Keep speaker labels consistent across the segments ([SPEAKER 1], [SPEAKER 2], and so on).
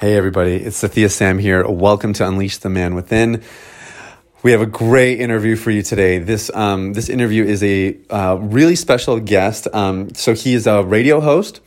[SPEAKER 1] Hey, everybody, it's Sathya Sam here. Welcome to Unleash the Man Within. We have a great interview for you today. This um, this interview is a uh, really special guest. Um, so he is a radio host.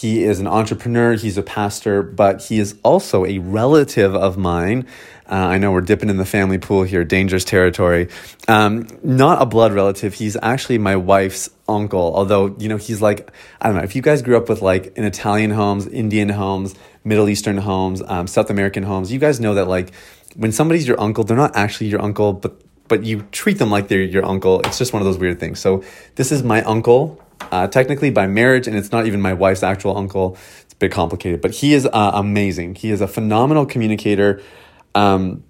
[SPEAKER 1] He is an entrepreneur. He's a pastor, but he is also a relative of mine. Uh, I know we're dipping in the family pool here, dangerous territory. Um, not a blood relative. He's actually my wife's uncle. Although you know, he's like I don't know if you guys grew up with like in Italian homes, Indian homes, Middle Eastern homes, um, South American homes. You guys know that like when somebody's your uncle, they're not actually your uncle, but but you treat them like they're your uncle. It's just one of those weird things. So this is my uncle, uh, technically by marriage, and it's not even my wife's actual uncle. It's a bit complicated, but he is uh, amazing. He is a phenomenal communicator. Um,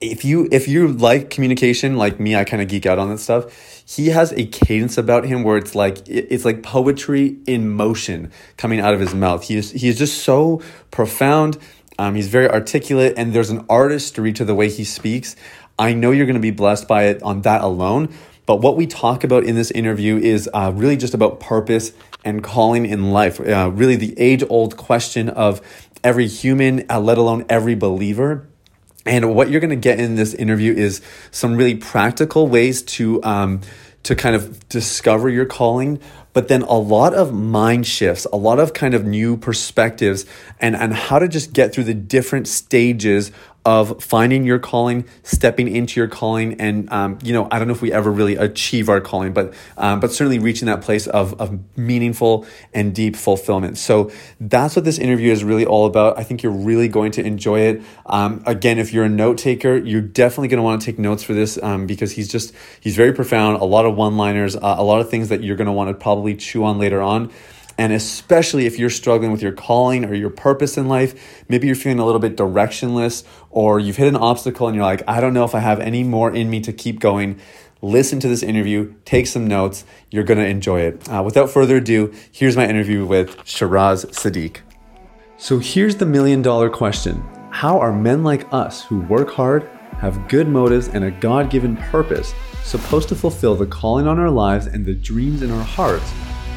[SPEAKER 1] if you if you like communication like me, I kind of geek out on that stuff. He has a cadence about him where it's like it's like poetry in motion coming out of his mouth. He is he is just so profound. Um, he's very articulate, and there's an artistry to the way he speaks. I know you're going to be blessed by it on that alone. But what we talk about in this interview is uh, really just about purpose and calling in life. Uh, really, the age old question of every human, uh, let alone every believer and what you're going to get in this interview is some really practical ways to um, to kind of discover your calling, but then a lot of mind shifts, a lot of kind of new perspectives, and and how to just get through the different stages of finding your calling, stepping into your calling, and um, you know, I don't know if we ever really achieve our calling, but um, but certainly reaching that place of of meaningful and deep fulfillment. So that's what this interview is really all about. I think you're really going to enjoy it. Um, again, if you're a note taker, you're definitely going to want to take notes for this um, because he's just he's very profound. A lot of one liners, uh, a lot of things that you're going to want to probably chew on later on. And especially if you're struggling with your calling or your purpose in life, maybe you're feeling a little bit directionless or you've hit an obstacle and you're like, I don't know if I have any more in me to keep going. Listen to this interview, take some notes. You're going to enjoy it. Uh, without further ado, here's my interview with Shiraz Sadiq. So here's the million dollar question How are men like us who work hard, have good motives, and a God given purpose supposed to fulfill the calling on our lives and the dreams in our hearts?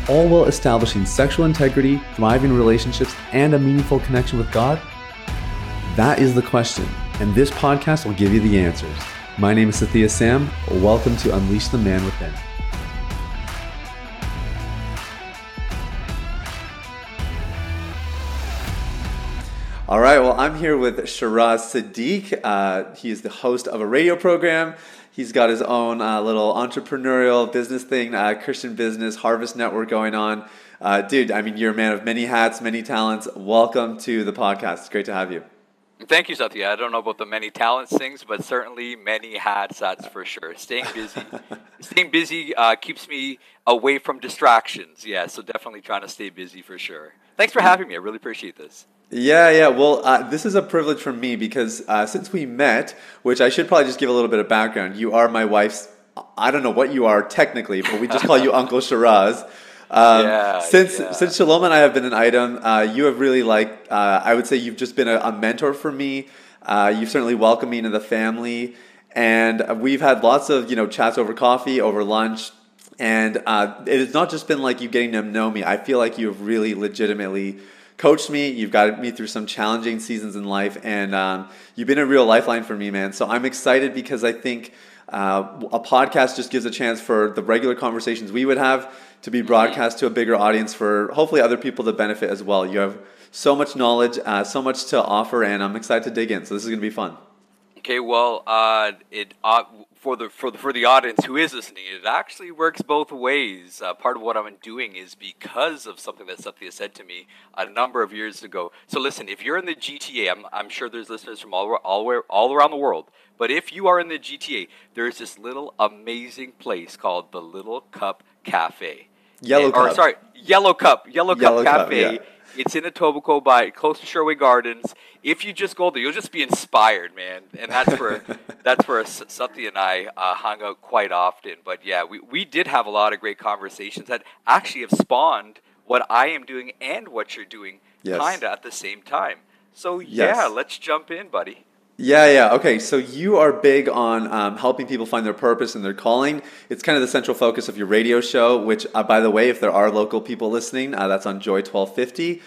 [SPEAKER 1] all while establishing sexual integrity, thriving relationships, and a meaningful connection with God? That is the question, and this podcast will give you the answers. My name is Sathya Sam. Welcome to Unleash the Man Within. All right, well, I'm here with Shiraz Sadiq. Uh, he is the host of a radio program He's got his own uh, little entrepreneurial business thing, uh, Christian business, Harvest Network going on. Uh, dude, I mean, you're a man of many hats, many talents. Welcome to the podcast. It's great to have you.
[SPEAKER 2] Thank you, Satya. I don't know about the many talents things, but certainly many hats, that's for sure. Staying busy. Staying busy uh, keeps me away from distractions. Yeah, so definitely trying to stay busy for sure. Thanks for having me. I really appreciate this.
[SPEAKER 1] Yeah, yeah. Well, uh, this is a privilege for me because uh, since we met, which I should probably just give a little bit of background, you are my wife's. I don't know what you are technically, but we just call you Uncle Shiraz. Um, yeah, since yeah. since Shalom and I have been an item, uh, you have really like uh, I would say you've just been a, a mentor for me. Uh, you've certainly welcomed me into the family, and we've had lots of you know chats over coffee, over lunch, and uh, it has not just been like you getting to know me. I feel like you have really legitimately coached me. You've got me through some challenging seasons in life, and um, you've been a real lifeline for me, man. So I'm excited because I think uh, a podcast just gives a chance for the regular conversations we would have to be broadcast to a bigger audience for hopefully other people to benefit as well. You have so much knowledge, uh, so much to offer, and I'm excited to dig in. So this is going to be fun.
[SPEAKER 2] Okay, well, uh, it uh, for the for the for the audience who is listening, it actually works both ways. Uh, part of what I'm doing is because of something that Satya said to me a number of years ago. So listen, if you're in the GTA, I'm, I'm sure there's listeners from all all all around the world. But if you are in the GTA, there's this little amazing place called the Little Cup Cafe.
[SPEAKER 1] Yellow and, Cup.
[SPEAKER 2] Or sorry, Yellow Cup. Yellow, Yellow Cup, Cup Cafe. Yeah it's in Etobicoke by close to Sherway Gardens. If you just go there, you'll just be inspired, man. And that's where that's where Satya and I uh, hung out quite often. But yeah, we, we did have a lot of great conversations that actually have spawned what I am doing and what you're doing yes. kind of at the same time. So yeah, yes. let's jump in, buddy.
[SPEAKER 1] Yeah, yeah. Okay, so you are big on um, helping people find their purpose and their calling. It's kind of the central focus of your radio show, which, uh, by the way, if there are local people listening, uh, that's on Joy 1250.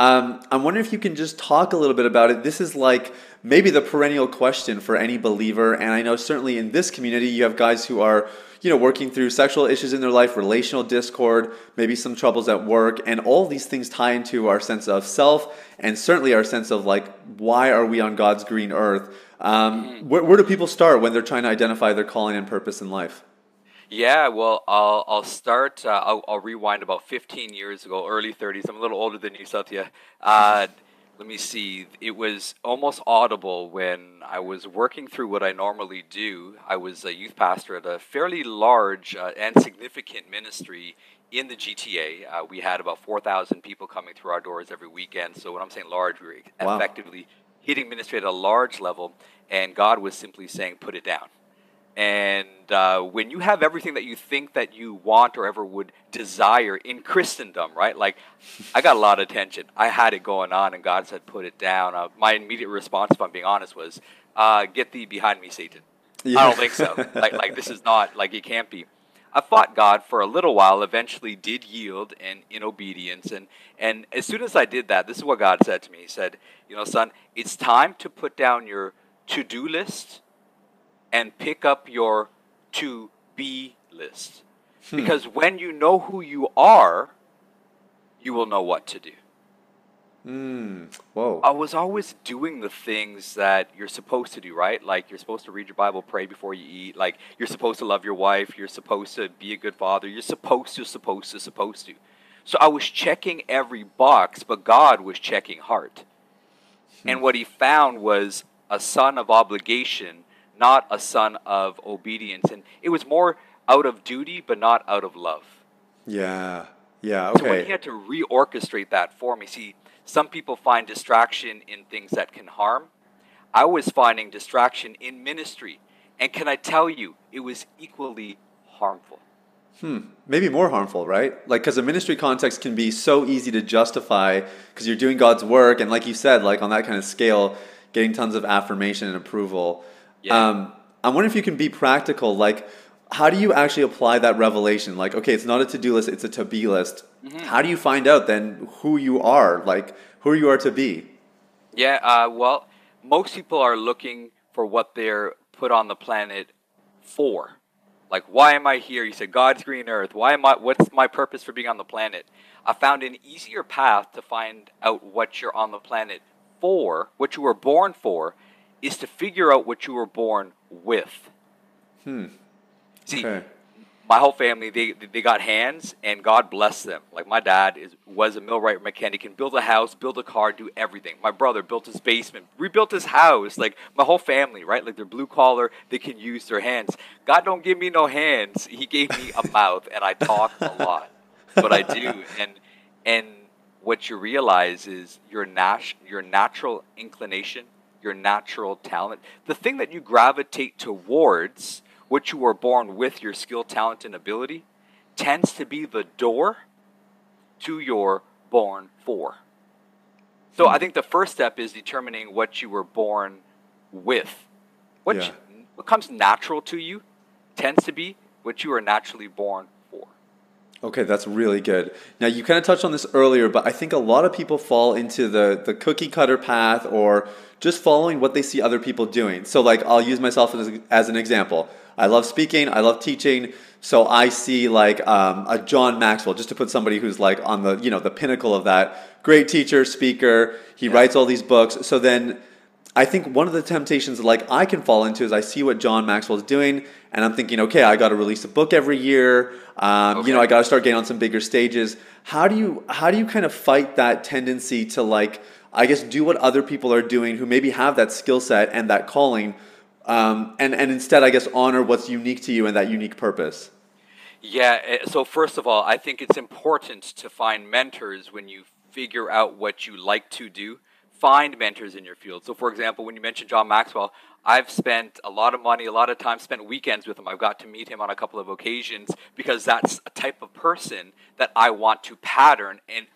[SPEAKER 1] Um, I'm wondering if you can just talk a little bit about it. This is like maybe the perennial question for any believer, and I know certainly in this community you have guys who are you know working through sexual issues in their life, relational discord, maybe some troubles at work, and all these things tie into our sense of self and certainly our sense of like why are we on God's green earth. Um, mm-hmm. where, where do people start when they're trying to identify their calling and purpose in life?
[SPEAKER 2] Yeah, well, I'll I'll start. Uh, I'll, I'll rewind about 15 years ago, early 30s. I'm a little older than you, Satya. Uh, let me see. It was almost audible when I was working through what I normally do. I was a youth pastor at a fairly large uh, and significant ministry in the GTA. Uh, we had about 4,000 people coming through our doors every weekend. So when I'm saying large, we were wow. effectively hitting ministry at a large level, and God was simply saying, "Put it down." And uh, when you have everything that you think that you want or ever would desire in Christendom, right? Like, I got a lot of attention. I had it going on, and God said, "Put it down." Uh, my immediate response, if I'm being honest, was, uh, "Get thee behind me, Satan." Yeah. I don't think so. like, like this is not like it can't be. I fought God for a little while. Eventually, did yield and in obedience, and and as soon as I did that, this is what God said to me. He said, "You know, son, it's time to put down your to-do list." And pick up your to be list. Hmm. Because when you know who you are, you will know what to do.
[SPEAKER 1] Mm, whoa.
[SPEAKER 2] I was always doing the things that you're supposed to do, right? Like you're supposed to read your Bible, pray before you eat. Like you're supposed to love your wife. You're supposed to be a good father. You're supposed to, supposed to, supposed to. So I was checking every box, but God was checking heart. Hmm. And what he found was a son of obligation not a son of obedience. And it was more out of duty, but not out of love.
[SPEAKER 1] Yeah. Yeah. Okay.
[SPEAKER 2] So when he had to reorchestrate that for me, see, some people find distraction in things that can harm. I was finding distraction in ministry. And can I tell you, it was equally harmful.
[SPEAKER 1] Hmm. Maybe more harmful, right? Like, because a ministry context can be so easy to justify because you're doing God's work. And like you said, like on that kind of scale, getting tons of affirmation and approval. Yeah. Um, I'm wondering if you can be practical. Like, how do you actually apply that revelation? Like, okay, it's not a to do list, it's a to be list. Mm-hmm. How do you find out then who you are? Like, who you are to be?
[SPEAKER 2] Yeah, uh, well, most people are looking for what they're put on the planet for. Like, why am I here? You said God's green earth. Why am I? What's my purpose for being on the planet? I found an easier path to find out what you're on the planet for, what you were born for, is to figure out what you were born with.
[SPEAKER 1] Hmm.
[SPEAKER 2] See, okay. my whole family they they got hands, and God bless them. Like my dad is was a millwright mechanic, can build a house, build a car, do everything. My brother built his basement, rebuilt his house. Like my whole family, right? Like they're blue collar, they can use their hands. God don't give me no hands. He gave me a mouth, and I talk a lot, but I do. And and what you realize is your nat- your natural inclination your natural talent, the thing that you gravitate towards, what you were born with, your skill, talent, and ability, tends to be the door to your born for. So I think the first step is determining what you were born with. What, yeah. you, what comes natural to you tends to be what you are naturally born.
[SPEAKER 1] Okay, that's really good. Now you kind of touched on this earlier, but I think a lot of people fall into the the cookie cutter path or just following what they see other people doing. So, like, I'll use myself as, as an example. I love speaking, I love teaching. So I see like um, a John Maxwell, just to put somebody who's like on the you know the pinnacle of that. Great teacher, speaker. He yeah. writes all these books. So then, I think one of the temptations that like I can fall into is I see what John Maxwell is doing, and I'm thinking, okay, I got to release a book every year. Um, okay. You know, I got to start getting on some bigger stages. How do you how do you kind of fight that tendency to like I guess, do what other people are doing who maybe have that skill set and that calling, um, and, and instead, I guess, honor what's unique to you and that unique purpose?
[SPEAKER 2] Yeah, eh, so first of all, I think it's important to find mentors when you figure out what you like to do. Find mentors in your field. So, for example, when you mentioned John Maxwell, I've spent a lot of money, a lot of time spent weekends with him. I've got to meet him on a couple of occasions because that's a type of person that I want to pattern and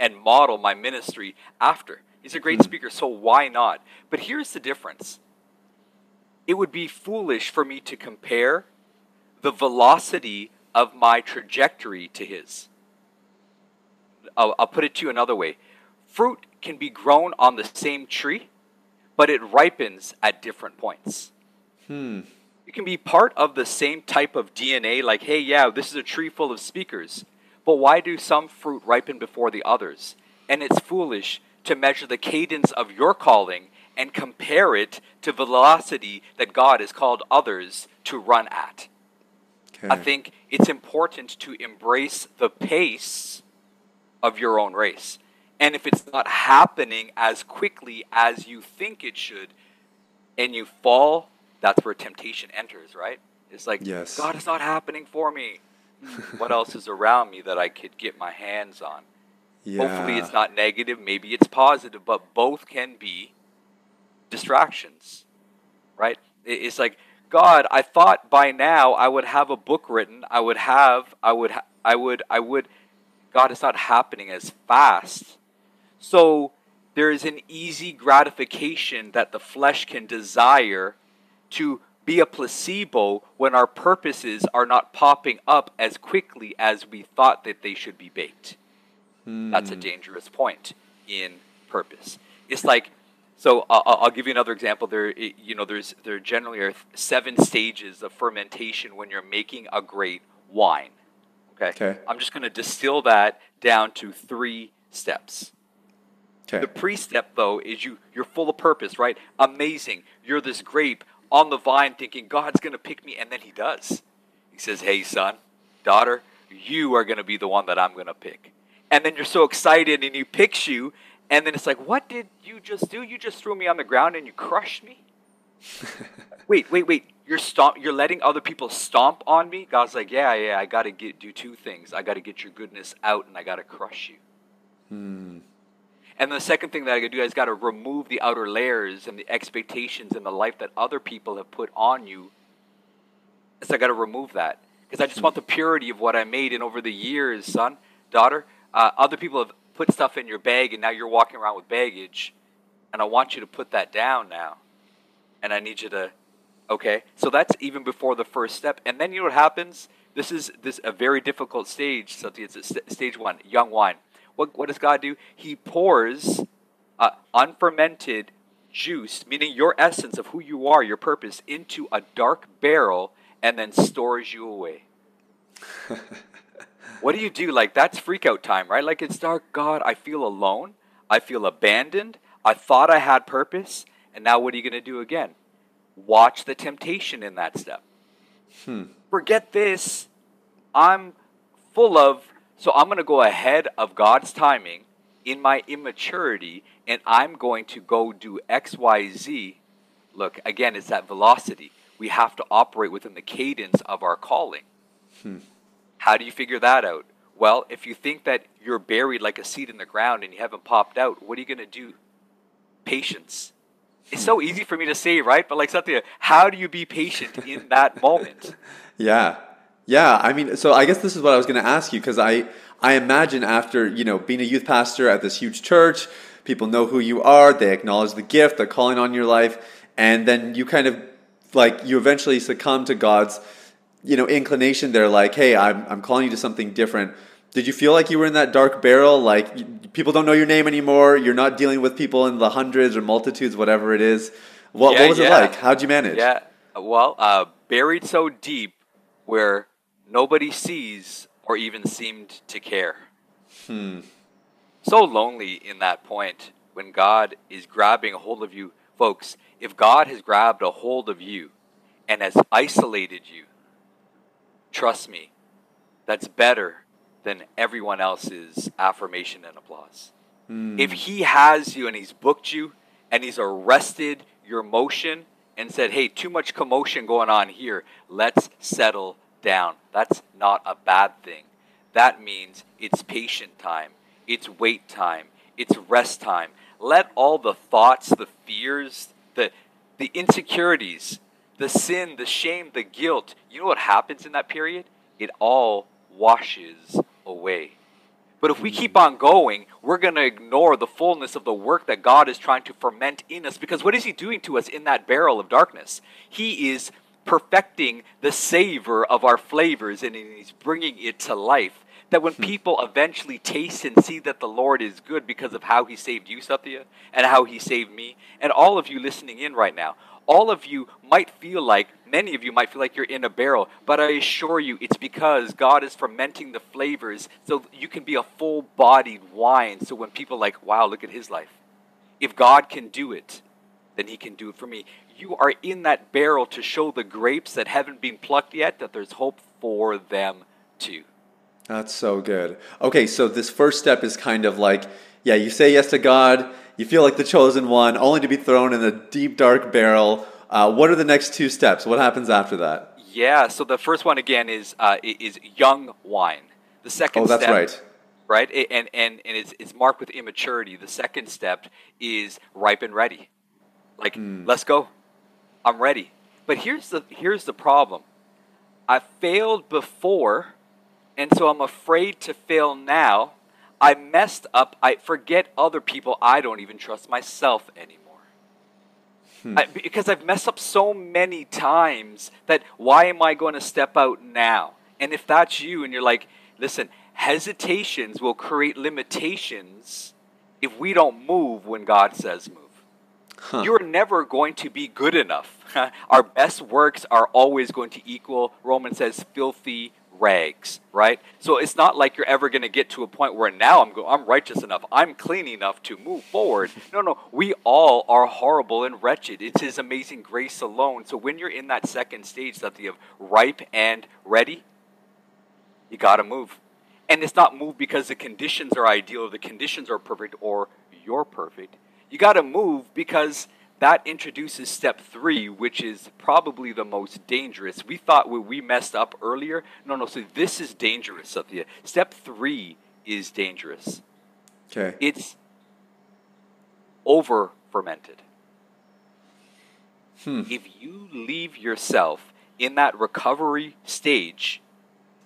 [SPEAKER 2] and model my ministry after. He's a great hmm. speaker, so why not? But here's the difference it would be foolish for me to compare the velocity of my trajectory to his. I'll, I'll put it to you another way. fruit can be grown on the same tree, but it ripens at different points.
[SPEAKER 1] Hmm.
[SPEAKER 2] It can be part of the same type of DNA, like, hey, yeah, this is a tree full of speakers, but why do some fruit ripen before the others? And it's foolish to measure the cadence of your calling and compare it to velocity that God has called others to run at.
[SPEAKER 1] Okay.
[SPEAKER 2] I think it's important to embrace the pace of your own race. And if it's not happening as quickly as you think it should, and you fall, that's where temptation enters, right? It's like,
[SPEAKER 1] Yes.
[SPEAKER 2] God, it's not happening for me. what else is around me that I could get my hands on?
[SPEAKER 1] yeah.
[SPEAKER 2] Hopefully, it's not negative. Maybe it's positive, but both can be distractions, right? It's like God. I thought by now I would have a book written. I would have. I would. I would. I would. God, it's not happening as fast. So there is an easy gratification that the flesh can desire to be a placebo when our purposes are not popping up as quickly as we thought that they should be baked. That's a hmm. dangerous point in purpose. It's like, so I'll, I'll give you another example. There, you know, there's there generally are seven stages of fermentation when you're making a great wine. Okay.
[SPEAKER 1] Okay.
[SPEAKER 2] I'm just going to distill that down to three steps.
[SPEAKER 1] Okay.
[SPEAKER 2] The pre-step though is you you're full of purpose, right? Amazing. You're this grape on the vine thinking God's going to pick me and then he does. He says, "Hey son, daughter, you are going to be the one that I'm going to pick." And then you're so excited and he picks you and then it's like, "What did you just do? You just threw me on the ground and you crushed me?" wait, wait, wait. You're stomp you're letting other people stomp on me? God's like, "Yeah, yeah, I got to get do two things. I got to get your goodness out and I got to crush you."
[SPEAKER 1] Hmm.
[SPEAKER 2] And the second thing that I gotta do is got to remove the outer layers and the expectations and the life that other people have put on you. So I got to remove that because I just want the purity of what I made. And over the years, son, daughter, uh, other people have put stuff in your bag, and now you're walking around with baggage. And I want you to put that down now. And I need you to, okay. So that's even before the first step. And then you know what happens? This is this a very difficult stage. So it's a st- stage one, young wine. What what does God do? He pours uh, unfermented juice, meaning your essence of who you are, your purpose, into a dark barrel and then stores you away. what do you do? Like, that's freak out time, right? Like, it's dark. God, I feel alone. I feel abandoned. I thought I had purpose. And now, what are you going to do again? Watch the temptation in that step. Forget this. I'm full of, so I'm going to go ahead of God's timing in my immaturity, and I'm going to go do X, Y, Z. Look, again, it's that velocity. We have to operate within the cadence of our calling. Hmm. How do you figure that out? Well, if you think that you're buried like a seed in the ground and you haven't popped out, what are you going to do? Patience. It's so hmm. easy for me to say, right? But like Satya, how do you be patient in that moment?
[SPEAKER 1] Yeah. Yeah, I mean, so I guess this is what I was going to ask you because I I imagine after, you know, being a youth pastor at this huge church, people know who you are, they acknowledge the gift, they're calling on your life, and then you kind of like you eventually succumb to God's, you know, inclination They're like, "Hey, I'm I'm calling you to something different." Did you feel like you were in that dark barrel like people don't know your name anymore, you're not dealing with people in the hundreds or multitudes whatever it is? What,
[SPEAKER 2] Yeah,
[SPEAKER 1] what was it like? How'd you manage?
[SPEAKER 2] Yeah. Well, uh, buried so deep where nobody sees or even seemed to care. Hmm. So lonely in that point when God is grabbing a hold of you. Folks, if God has grabbed a hold of you and has isolated you, trust me, that's better than everyone else's affirmation and applause. If he has you and he's booked you and he's arrested your motion and said, hey, too much commotion going on here, let's settle down. That's not a bad thing. That means it's patient time, it's wait time, it's rest time. Let all the thoughts, the fears, the, the insecurities, the sin, the shame, the guilt, you know what happens in that period? It all washes away. But if we keep on going, we're going to ignore the fullness of the work that God is trying to ferment in us. Because what is He doing to us in that barrel of darkness? He is perfecting the savor of our flavors and He's bringing it to life. that when hmm. people eventually taste and see that the Lord is good because of how he saved you, Sathya, and how he saved me, and all of you listening in right now, all of you might feel like, many of you might feel like you're in a barrel, but I assure you it's because God is fermenting the flavors so you can be a full bodied wine. So when people are like, wow, look at his life. If God can do it, then he can do it for me. You are in that barrel to show the grapes that haven't been plucked yet that there's hope for them too.
[SPEAKER 1] That's so good. Okay, so this first step is kind of like, yeah, you say yes to God, you feel like the chosen one, only to be thrown in a deep, dark barrel. Uh, what are the next two steps? What happens after that?
[SPEAKER 2] Yeah, so the first one again is uh, is young wine. The second
[SPEAKER 1] oh, that's
[SPEAKER 2] step,
[SPEAKER 1] right.
[SPEAKER 2] Right, and and and it's it's marked with immaturity. The second step is ripe and ready. Like, mm. let's go. I'm ready. But here's the here's the problem. I failed before and so I'm afraid to fail now. I messed up. I forget other people. I don't even trust myself anymore. Hmm. I, because I've messed up so many times that why am I going to step out now? And if that's you and you're like, listen, hesitations will create limitations if we don't move when God says move. Huh. You're never going to be good enough. Our best works are always going to equal, Romans says, filthy rags, right? So it's not like you're ever going to get to a point where now I'm go- I'm righteous enough, I'm clean enough to move forward. No, no, we all are horrible and wretched. It's His amazing grace alone. So when you're in that second stage, that the of ripe and ready, you got to move, and it's not move because the conditions are ideal, the conditions are perfect, or you're perfect. You got to move because that introduces step three, which is probably the most dangerous. We thought we messed up earlier. No, no, so this is dangerous, Satya. Step three is dangerous.
[SPEAKER 1] Okay.
[SPEAKER 2] It's over fermented. Hmm. If you leave yourself in that recovery stage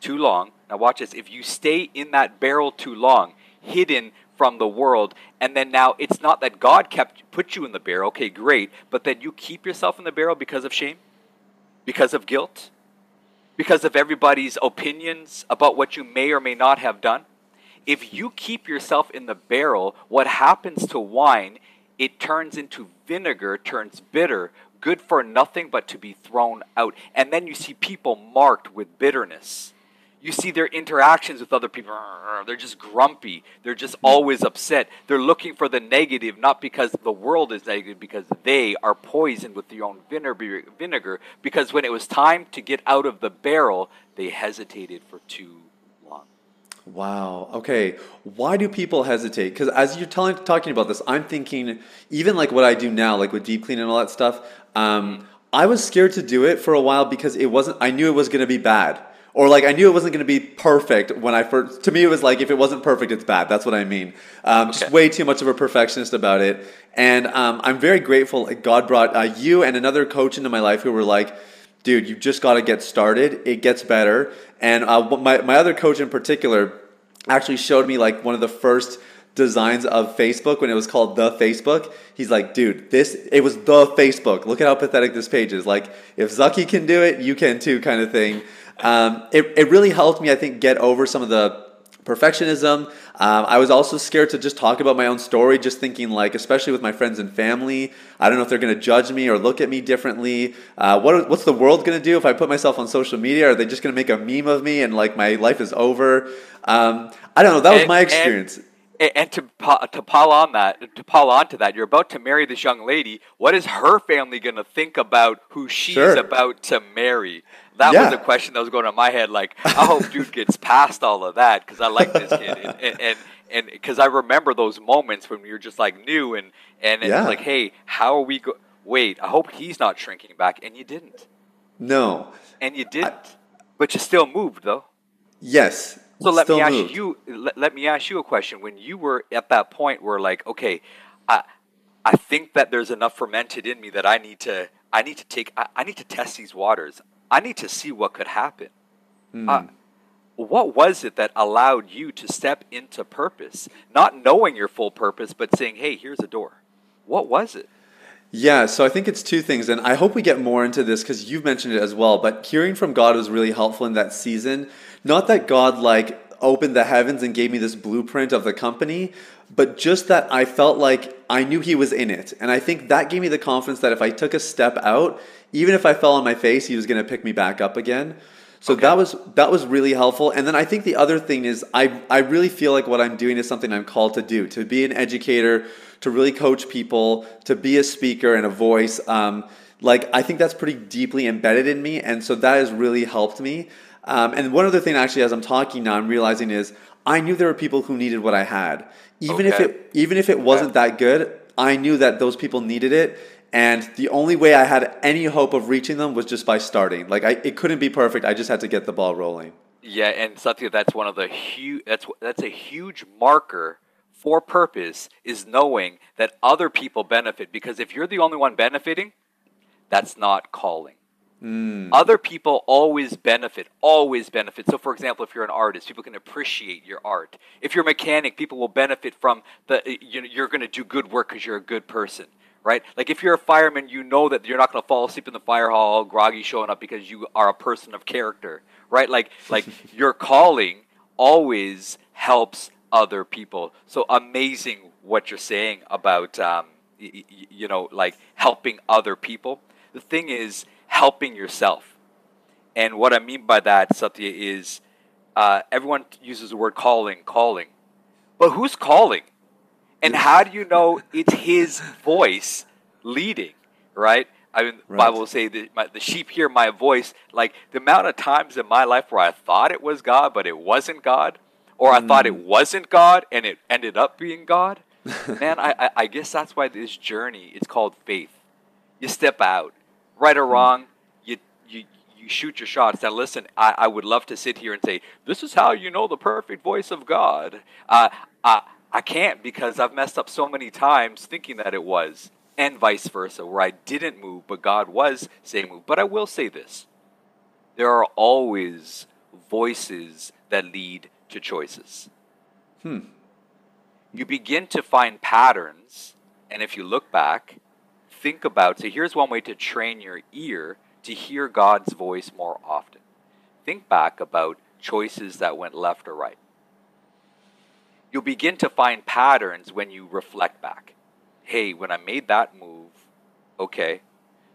[SPEAKER 2] too long, now watch this, if you stay in that barrel too long, hidden from the world. And then now it's not that god kept put you in the barrel. Okay great. But that you keep yourself in the barrel because of shame? Because of guilt? Because of everybody's opinions about what you may or may not have done? If you keep yourself in the barrel what happens to wine it turns into vinegar turns bitter good for nothing but to be thrown out. And then you see people marked with bitterness you see their interactions with other people. They're just grumpy. They're just always upset. They're looking for the negative, not because the world is negative, because they are poisoned with their own vinegar. Because when it was time to get out of the barrel, they hesitated for too long.
[SPEAKER 1] Wow. Okay. Why do people hesitate? Because as you're telling, talking about this, I'm thinking, even like what I do now, like with deep clean and all that stuff. Um, mm-hmm. I was scared to do it for a while because it wasn't. I knew it was going to be bad or like I knew it wasn't going to be perfect when I first. To me, it was like if it wasn't perfect, it's bad. That's what I mean. Um, okay. Just way too much of a perfectionist about it. And um, I'm very grateful. God brought uh, you and another coach into my life who were like, "Dude, you just got to get started. It gets better." And uh, my my other coach in particular actually showed me like one of the first designs of Facebook when it was called the Facebook. He's like, dude, this it was the Facebook. Look at how pathetic this page is. Like, if Zucky can do it, you can too, kind of thing. Um, it, it really helped me, I think, get over some of the perfectionism. Um, I was also scared to just talk about my own story, just thinking, like, especially with my friends and family, I don't know if they're going to judge me or look at me differently. Uh, what, what's the world going to do if I put myself on social media? Are they just going to make a meme of me and, like, my life is over? Um, I don't know. That was and, my experience.
[SPEAKER 2] And- and to to pile on that, to pile onto that, you're about to marry this young lady. What is her family going to think about who she's sure. about to marry? That yeah. was a question that was going on my head. Like, I hope dude gets past all of that because I like this kid, and and because I remember those moments when you're just like new and and yeah. it's like, hey, how are we go? Wait, I hope he's not shrinking back, and you didn't.
[SPEAKER 1] No,
[SPEAKER 2] and you didn't, I, but you still moved though.
[SPEAKER 1] Yes,
[SPEAKER 2] so let me ask moved. you. Let, let, me ask you a question. When you were at that point where, like, okay, I, I think that there's enough fermented in me that I need to, I need to take, I, I need to test these waters. I need to see what could happen. Mm. Uh, what was it that allowed you to step into purpose, not knowing your full purpose, but saying, "Hey, here's a door." What was it?
[SPEAKER 1] Yeah, so I think it's two things, and I hope we get more into this because you've mentioned it as well. But hearing from God was really helpful in that season. Not that God like opened the heavens and gave me this blueprint of the company, but just that I felt like I knew he was in it. And I think that gave me the confidence that if I took a step out, even if I fell on my face, he was going to pick me back up again. So okay. that was that was really helpful. And then I think the other thing is I I really feel like what I'm doing is something I'm called to do, to be an educator, to really coach people, to be a speaker and a voice. Um, like I think that's pretty deeply embedded in me, and so that has really helped me. Um, and one other thing, actually, as I'm talking now, I'm realizing is I knew there were people who needed what I had, even okay. if it even if it wasn't that good. I knew that those people needed it, and the only way I had any hope of reaching them was just by starting. Like I, it couldn't be perfect. I just had to get the ball rolling.
[SPEAKER 2] Yeah, and Satya, that's one of the huge. That's that's a huge marker for purpose is knowing that other people benefit. Because if you're the only one benefiting, that's not calling. Mm. Other people always benefit, always benefit. So, for example, if you're an artist, people can appreciate your art. If you're a mechanic, people will benefit from the. You know, you're going to do good work because you're a good person, right? Like if you're a fireman, you know that you're not going to fall asleep in the fire hall, groggy, showing up because you are a person of character, right? Like, like your calling always helps other people. So amazing what you're saying about, um, y- y- you know, like helping other people. The thing is helping yourself. And what I mean by that, Satya, is uh, everyone uses the word calling, calling. But who's calling? And how do you know it's his voice leading, right? I mean, right. Bible will say that my, the sheep hear my voice. Like the amount of times in my life where I thought it was God, but it wasn't God, or I thought it mm. wasn't God and it ended up being God. Man, I, I, I guess that's why this journey it's called faith. You step out, right or mm. wrong, you you you shoot your shots. Now, listen, I, I would love to sit here and say this is how you know the perfect voice of God. Uh, I I can't because I've messed up so many times thinking that it was, and vice versa, where I didn't move, but God was saying move. But I will say this: there are always voices that lead to choices. Hmm. You begin to find patterns, and if you look back, think about so here's one way to train your ear to hear God's voice more often. Think back about choices that went left or right. You'll begin to find patterns when you reflect back. Hey, when I made that move, okay,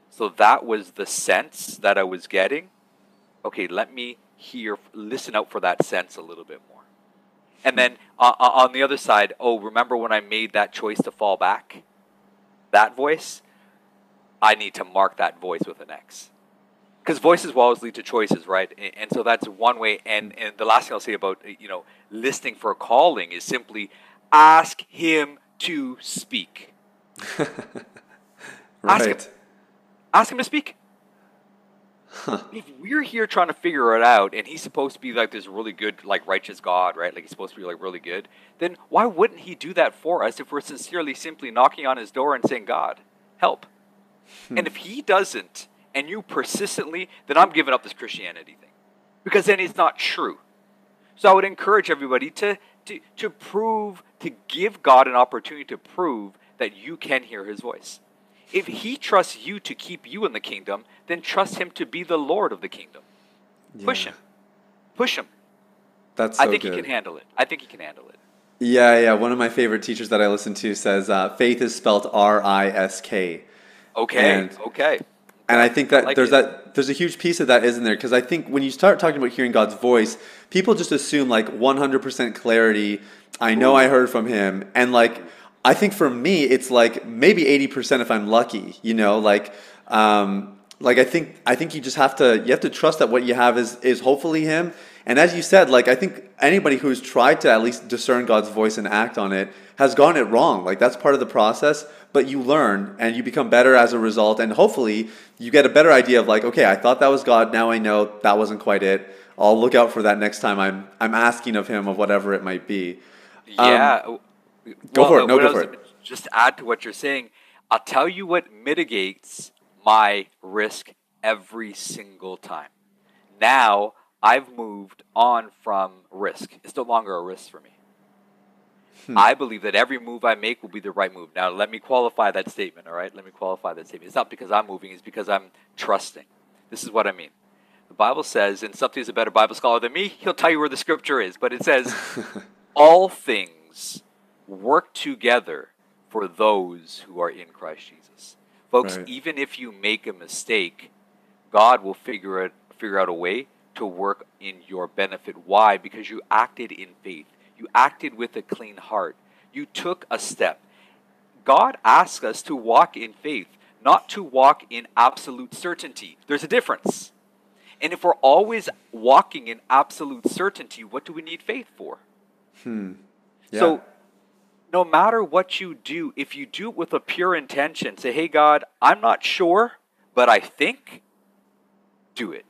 [SPEAKER 2] so that was the sense that I was getting. Okay, let me hear, listen out for that sense a little bit more. And then uh, on the other side, oh, remember when I made that choice to fall back? That voice? I need to mark that voice with an X. Because voices will always lead to choices, right? And, and, so that's one way. And, and the last thing I'll say about, you know, listening for a calling is simply ask him to speak.
[SPEAKER 1] right.
[SPEAKER 2] Ask him, ask him to speak. Huh. If we're here trying to figure it out, and he's supposed to be like this really good, like righteous God, right? Like he's supposed to be like really good. Then why wouldn't he do that for us if we're sincerely, simply knocking on his door and saying, "God, help"? Hmm. And if he doesn't, and you persistently, then I'm giving up this Christianity thing, because then it's not true. So I would encourage everybody to to to prove, to give God an opportunity to prove that you can hear His voice. If he trusts you to keep you in the kingdom, then trust him to be the Lord of the kingdom. Yeah. Push him. Push him.
[SPEAKER 1] That's so
[SPEAKER 2] I think
[SPEAKER 1] good.
[SPEAKER 2] he can handle it. I think he can handle it.
[SPEAKER 1] Yeah, yeah. One of my favorite teachers that I listen to says uh, faith is spelled R I S K.
[SPEAKER 2] Okay. And, okay.
[SPEAKER 1] And I think that like there's it. that there's a huge piece of that, isn't there? Because I think when you start talking about hearing God's voice, people just assume like 100% clarity. I know Ooh. I heard from Him, and like I think for me, it's like maybe 80% if I'm lucky, you know, like, um, like I think, I think you just have to, you have to trust that what you have is, is hopefully him. And as you said, like, I think anybody who's tried to at least discern God's voice and act on it has gotten it wrong. Like, that's part of the process, but you learn and you become better as a result. And hopefully you get a better idea of like, okay, I thought that was God. Now I know that wasn't quite it. I'll look out for that next time I'm, I'm asking of him of whatever it might be.
[SPEAKER 2] Yeah. Um,
[SPEAKER 1] Go well, for it. No, go for it.
[SPEAKER 2] Just add to what you're saying. I'll tell you what mitigates my risk every single time. Now I've moved on from risk. It's no longer a risk for me. Hmm. I believe that every move I make will be the right move. Now, let me qualify that statement, all right? Let me qualify that statement. It's not because I'm moving, it's because I'm trusting. This is what I mean. The Bible says, and something's a better Bible scholar than me, he'll tell you where the scripture is, but it says, all things work together for those who are in Christ Jesus. Folks,
[SPEAKER 1] Right.
[SPEAKER 2] even if you make a mistake, God will figure it figure out a way to work in your benefit. Why? Because you acted in faith. You acted with a clean heart. You took a step. God asks us to walk in faith, not to walk in absolute certainty. There's a difference. And if we're always walking in absolute certainty, what do we need faith for? Hmm.
[SPEAKER 1] Yeah.
[SPEAKER 2] So, no matter what you do, if you do it with a pure intention, say, hey, God, I'm not sure, but I think, do it.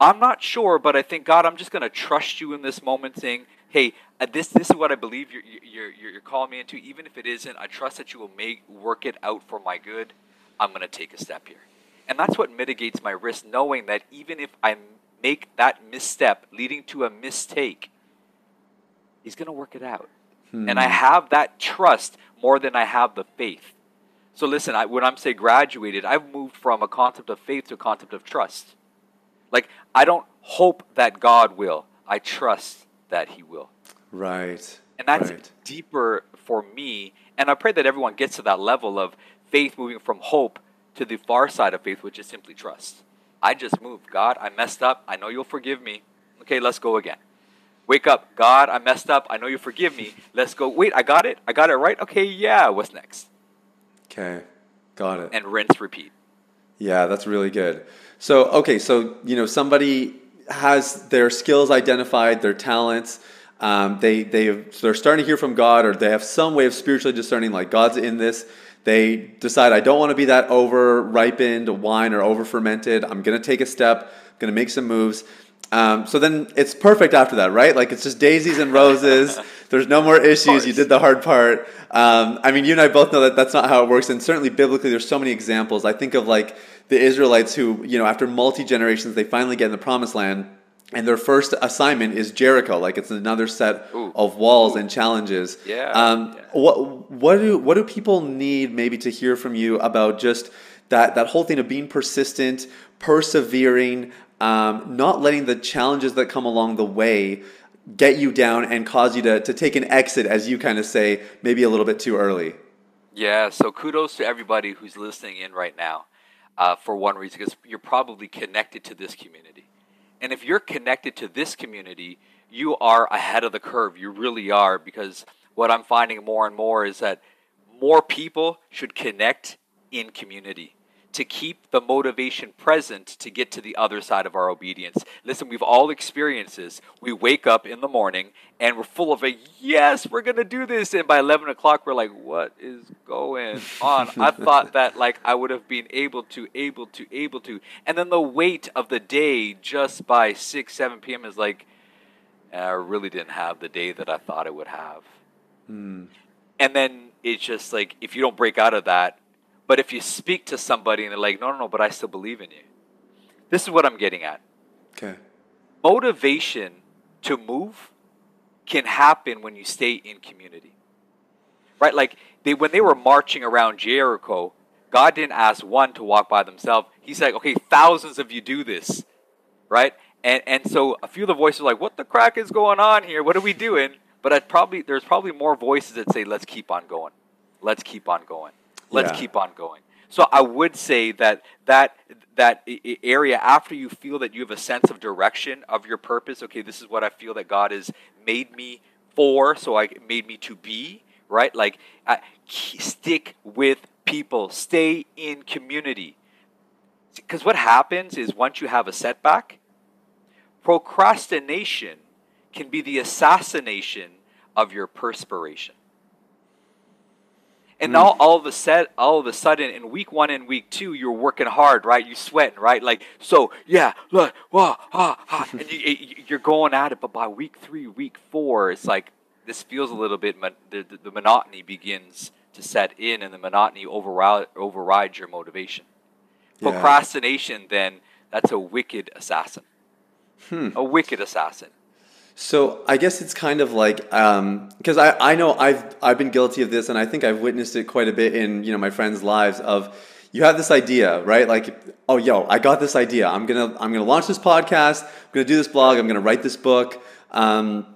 [SPEAKER 2] I'm not sure, but I think, God, I'm just going to trust you in this moment, saying, hey, uh, this, this is what I believe you're, you're, you're, you're calling me into. Even if it isn't, I trust that you will make work it out for my good. I'm going to take a step here. And that's what mitigates my risk, knowing that even if I make that misstep leading to a mistake, He's going to work it out. And I have that trust more than I have the faith. So listen, I, when I'm say graduated, I've moved from a concept of faith to a concept of trust. Like I don't hope that God will. I trust that He will.
[SPEAKER 1] Right.
[SPEAKER 2] And that's
[SPEAKER 1] right.
[SPEAKER 2] deeper for me. And I pray that everyone gets to that level of faith moving from hope to the far side of faith, which is simply trust. I just moved. God, I messed up. I know you'll forgive me. Okay, let's go again. Wake up. God, I messed up. I know you forgive me. Let's go. Wait, I got it. I got it right. Okay, yeah. What's next?
[SPEAKER 1] Okay. Got it.
[SPEAKER 2] And rinse, repeat.
[SPEAKER 1] Yeah, that's really good. So, okay, so you know, somebody has their skills identified, their talents. Um, they they they're starting to hear from God, or they have some way of spiritually discerning, like God's in this. They decide, I don't want to be that over ripened wine or over fermented. I'm going to take a step, going to make some moves. Um, so then it's perfect after that, right? Like it's just daisies and roses. There's no more issues. You did the hard part. Um, I mean, you and I both know that that's not how it works. And certainly biblically, there's so many examples. I think of like the Israelites who, you know, after multi generations, they finally get in the promised land. And their first assignment is Jericho. Like it's another set
[SPEAKER 2] Ooh.
[SPEAKER 1] of walls and challenges.
[SPEAKER 2] Yeah,
[SPEAKER 1] Um,
[SPEAKER 2] yeah.
[SPEAKER 1] What what do what do people need maybe to hear from you about just that that whole thing of being persistent, persevering, um, not letting the challenges that come along the way get you down and cause you to, to take an exit, as you kind of say, maybe a little bit too early.
[SPEAKER 2] Yeah, so kudos to everybody who's listening in right now uh, for one reason, because you're probably connected to this community. And if you're connected to this community, you are ahead of the curve. You really are, because what I'm finding more and more is that more people should connect in community to keep the motivation present to get to the other side of our obedience. Listen, we've all experienced this. We wake up in the morning and we're full of a yes, we're gonna do this, and by eleven o'clock we're like, what is going on? I thought that like I would have been able to, able to, able to, and then the weight of the day just by six, seven p.m. is like, eh, I really didn't have the day that I thought I would have. Hmm. And then it's just like if you don't break out of that, but if you speak to somebody and they're like, no, no, no, but I still believe in you. This is what I'm getting at.
[SPEAKER 1] Okay.
[SPEAKER 2] Motivation to move can happen when you stay in community. Right? Like they when they were marching around Jericho, God didn't ask one to walk by themselves. He's like, okay, thousands of you do this. Right? And and so a few of the voices are like, what the crack is going on here? What are we doing? But I'd probably there's probably more voices that say, let's keep on going. Let's keep on going. Let's
[SPEAKER 1] Yeah.
[SPEAKER 2] keep on going. So I would say that that that area after you feel that you have a sense of direction of your purpose. Okay, this is what I feel that God has made me for, so I made me to be. Right, like uh, stick with people, stay in community. Because what happens is once you have a setback, procrastination can be the assassination of your perspiration. And now all of a set, all of a sudden, in week one and week two, you're working hard, right? You're sweating, right? Like so, yeah, look, wah, ah, ah, and you, you're going at it. But by week three, week four, it's like this feels a little bit. The, the, the monotony begins to set in, and the monotony override, overrides your motivation.
[SPEAKER 1] Yeah.
[SPEAKER 2] Procrastination, then, that's a wicked assassin. A wicked assassin.
[SPEAKER 1] So I guess it's kind of like because I, I know I've I've been guilty of this and I think I've witnessed it quite a bit in you know my friends' lives of you have this idea, right? Like, oh, yo, I got this idea. I'm gonna I'm gonna launch this podcast. I'm gonna do this blog. I'm gonna write this book. Um,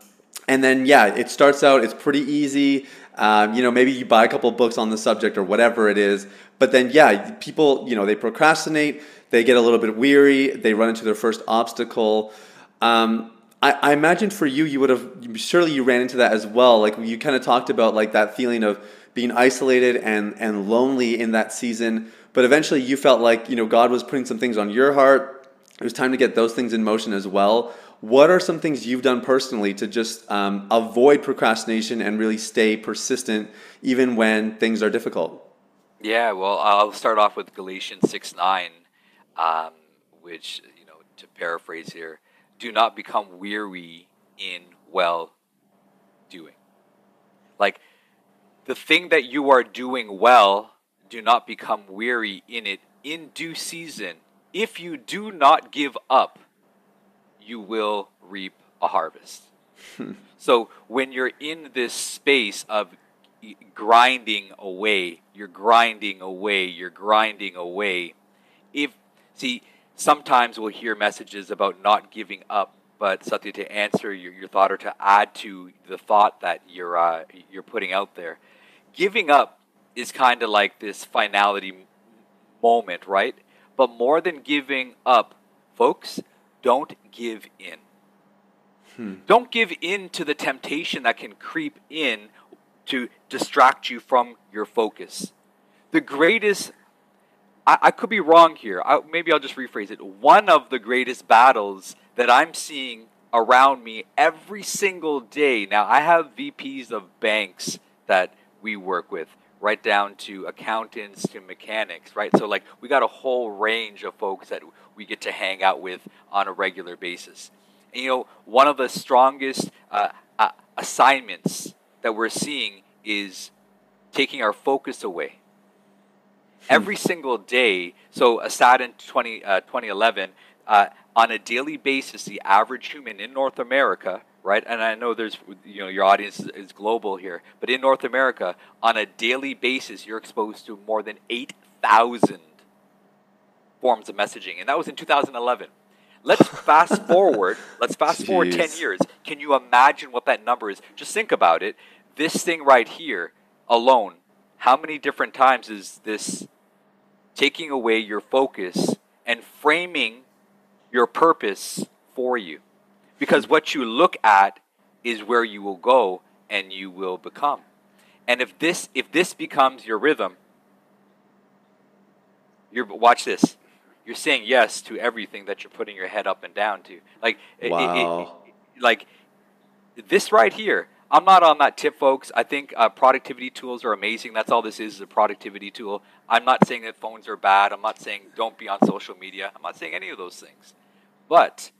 [SPEAKER 1] and then yeah, it starts out. It's pretty easy. Um, you know, maybe you buy a couple books on the subject or whatever it is. But then yeah, people you know they procrastinate. They get a little bit weary. They run into their first obstacle. Um, I, I imagine for you, you would have surely you ran into that as well. Like you kind of talked about like that feeling of being isolated and and lonely in that season. But eventually, you felt like you know God was putting some things on your heart. It was time to get those things in motion as well. What are some things you've done personally to just um, avoid procrastination and really stay persistent even when things are difficult?
[SPEAKER 2] Yeah, well, I'll start off with Galatians 6 9, um, which, you know, to paraphrase here, do not become weary in well doing. Like the thing that you are doing well, do not become weary in it in due season. If you do not give up, you will reap a harvest. so when you're in this space of grinding away, you're grinding away, you're grinding away. If see sometimes we'll hear messages about not giving up, but something to answer your, your thought or to add to the thought that you're uh, you're putting out there. Giving up is kind of like this finality moment, right? But more than giving up, folks, don't give in. Hmm. Don't give in to the temptation that can creep in to distract you from your focus. The greatest I, I could be wrong here. I, maybe I'll just rephrase it. One of the greatest battles that I'm seeing around me every single day. Now, I have VPs of banks that we work with, right down to accountants to mechanics, right? So, like, we got a whole range of folks that we get to hang out with on a regular basis. And, you know, one of the strongest uh, uh, assignments that we're seeing is taking our focus away every single day. So a stat in 20, uh, 2011, uh, on a daily basis, the average human in North America, right? And I know there's, you know, your audience is, is global here, but in North America, on a daily basis, you're exposed to more than 8,000 forms of messaging, and that was in 2011. Let's fast forward. Let's fast Jeez. forward 10 years. Can you imagine what that number is? Just think about it. This thing right here alone, how many different times is this taking away your focus and framing your purpose for you. Because what you look at is where you will go and you will become. And if this if this becomes your rhythm, you're watch this. You're saying yes to everything that you're putting your head up and down to. Like wow. it, it, like this right here. I'm not on that tip, folks. I think uh, productivity tools are amazing. That's all this is, is a productivity tool. I'm not saying that phones are bad. I'm not saying don't be on social media. I'm not saying any of those things. But,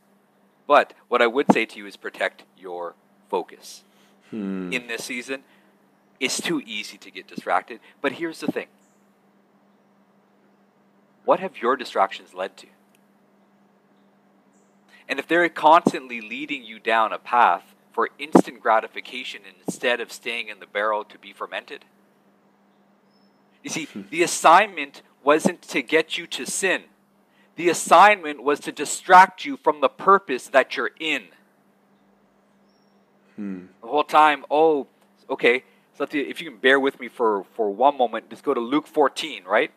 [SPEAKER 2] but what I would say to you is protect your focus. Hmm. In this season, it's too easy to get distracted. But here's the thing what have your distractions led to? And if they're constantly leading you down a path for instant gratification instead of staying in the barrel to be fermented? You see, hmm. the assignment wasn't to get you to sin. The assignment was to distract you from the purpose that you're in. Hmm. The whole time, oh, okay. So if you can bear with me for, for one moment, let's go to Luke 14, right?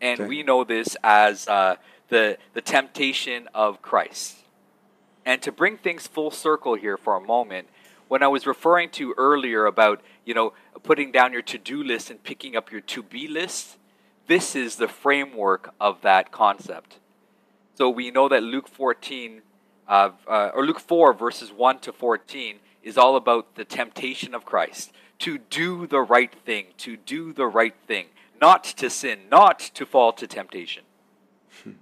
[SPEAKER 2] And okay. we know this as uh, the, the temptation of Christ. And to bring things full circle here for a moment, when I was referring to earlier about, you know, putting down your to-do list and picking up your to-be list, this is the framework of that concept. So we know that Luke 14, uh, uh, or Luke 4, verses 1 to 14, is all about the temptation of Christ to do the right thing, to do the right thing, not to sin, not to fall to temptation. Hmm.